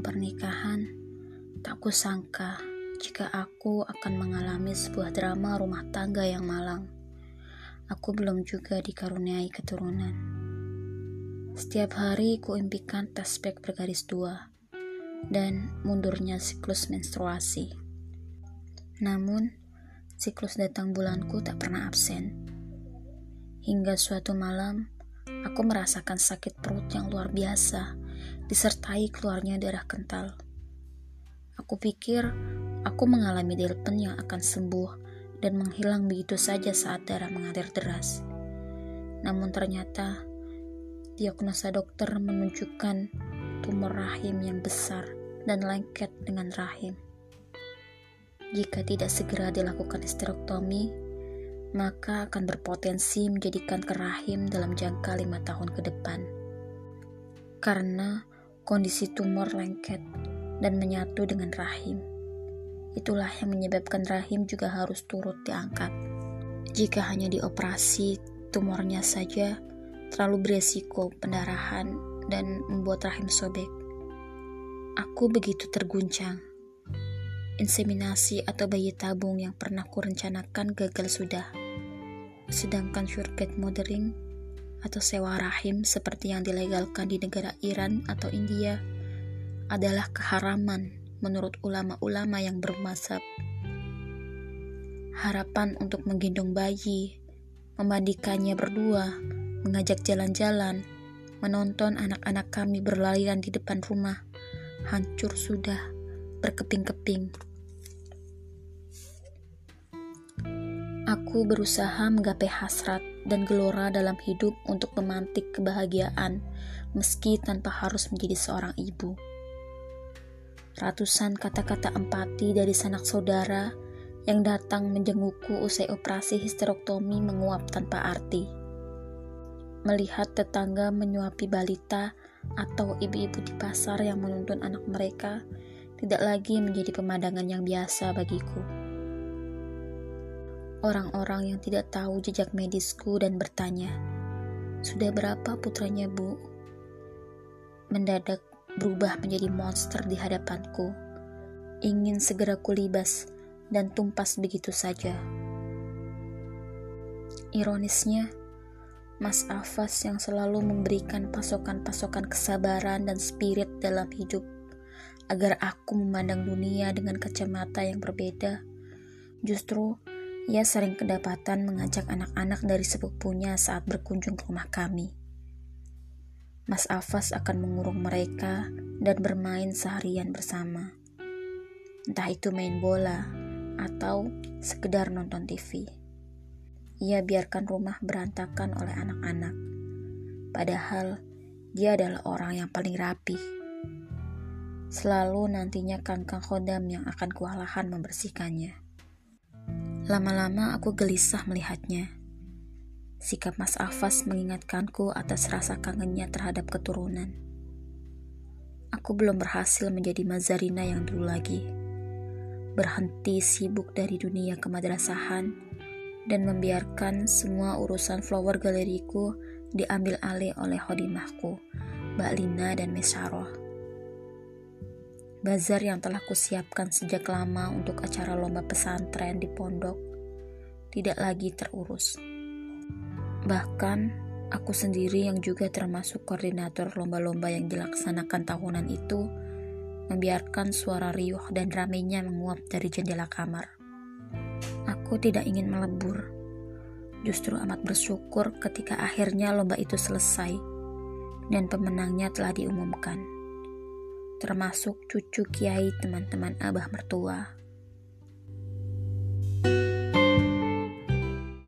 pernikahan, tak kusangka jika aku akan mengalami sebuah drama rumah tangga yang malang. Aku belum juga dikaruniai keturunan. Setiap hari kuimpikan tes pack bergaris dua dan mundurnya siklus menstruasi. Namun, siklus datang bulanku tak pernah absen. Hingga suatu malam, aku merasakan sakit perut yang luar biasa disertai keluarnya darah kental. Aku pikir aku mengalami delpen yang akan sembuh dan menghilang begitu saja saat darah mengalir deras. Namun ternyata diagnosa dokter menunjukkan tumor rahim yang besar dan lengket dengan rahim. Jika tidak segera dilakukan histerektomi, maka akan berpotensi menjadikan kerahim dalam jangka lima tahun ke depan. Karena kondisi tumor lengket dan menyatu dengan rahim. Itulah yang menyebabkan rahim juga harus turut diangkat. Jika hanya dioperasi, tumornya saja terlalu beresiko pendarahan dan membuat rahim sobek. Aku begitu terguncang. Inseminasi atau bayi tabung yang pernah kurencanakan gagal sudah. Sedangkan surrogate mothering atau sewa rahim seperti yang dilegalkan di negara Iran atau India adalah keharaman menurut ulama-ulama yang bermasab. Harapan untuk menggendong bayi, memandikannya berdua, mengajak jalan-jalan, menonton anak-anak kami berlarian di depan rumah, hancur sudah, berkeping-keping. Aku berusaha menggapai hasrat dan gelora dalam hidup untuk memantik kebahagiaan, meski tanpa harus menjadi seorang ibu. Ratusan kata-kata empati dari sanak saudara yang datang menjengukku usai operasi histerektomi menguap tanpa arti. Melihat tetangga menyuapi balita atau ibu-ibu di pasar yang menuntun anak mereka tidak lagi menjadi pemandangan yang biasa bagiku orang-orang yang tidak tahu jejak medisku dan bertanya, "Sudah berapa putranya, Bu?" Mendadak berubah menjadi monster di hadapanku. Ingin segera kulibas dan tumpas begitu saja. Ironisnya, Mas Afas yang selalu memberikan pasokan-pasokan kesabaran dan spirit dalam hidup agar aku memandang dunia dengan kacamata yang berbeda, justru ia sering kedapatan mengajak anak-anak dari sepupunya saat berkunjung ke rumah kami. Mas Afas akan mengurung mereka dan bermain seharian bersama. Entah itu main bola atau sekedar nonton TV. Ia biarkan rumah berantakan oleh anak-anak. Padahal dia adalah orang yang paling rapi. Selalu nantinya kangkang khodam yang akan kewalahan membersihkannya. Lama-lama aku gelisah melihatnya. Sikap Mas Afas mengingatkanku atas rasa kangennya terhadap keturunan. Aku belum berhasil menjadi Mazarina yang dulu lagi. Berhenti sibuk dari dunia kemadrasahan dan membiarkan semua urusan flower galeriku diambil alih oleh hodimahku, Mbak Lina dan Mesaroh. Bazar yang telah kusiapkan sejak lama untuk acara lomba pesantren di pondok tidak lagi terurus. Bahkan aku sendiri yang juga termasuk koordinator lomba-lomba yang dilaksanakan tahunan itu membiarkan suara riuh dan ramenya menguap dari jendela kamar. Aku tidak ingin melebur. Justru amat bersyukur ketika akhirnya lomba itu selesai dan pemenangnya telah diumumkan termasuk cucu kiai teman-teman abah mertua.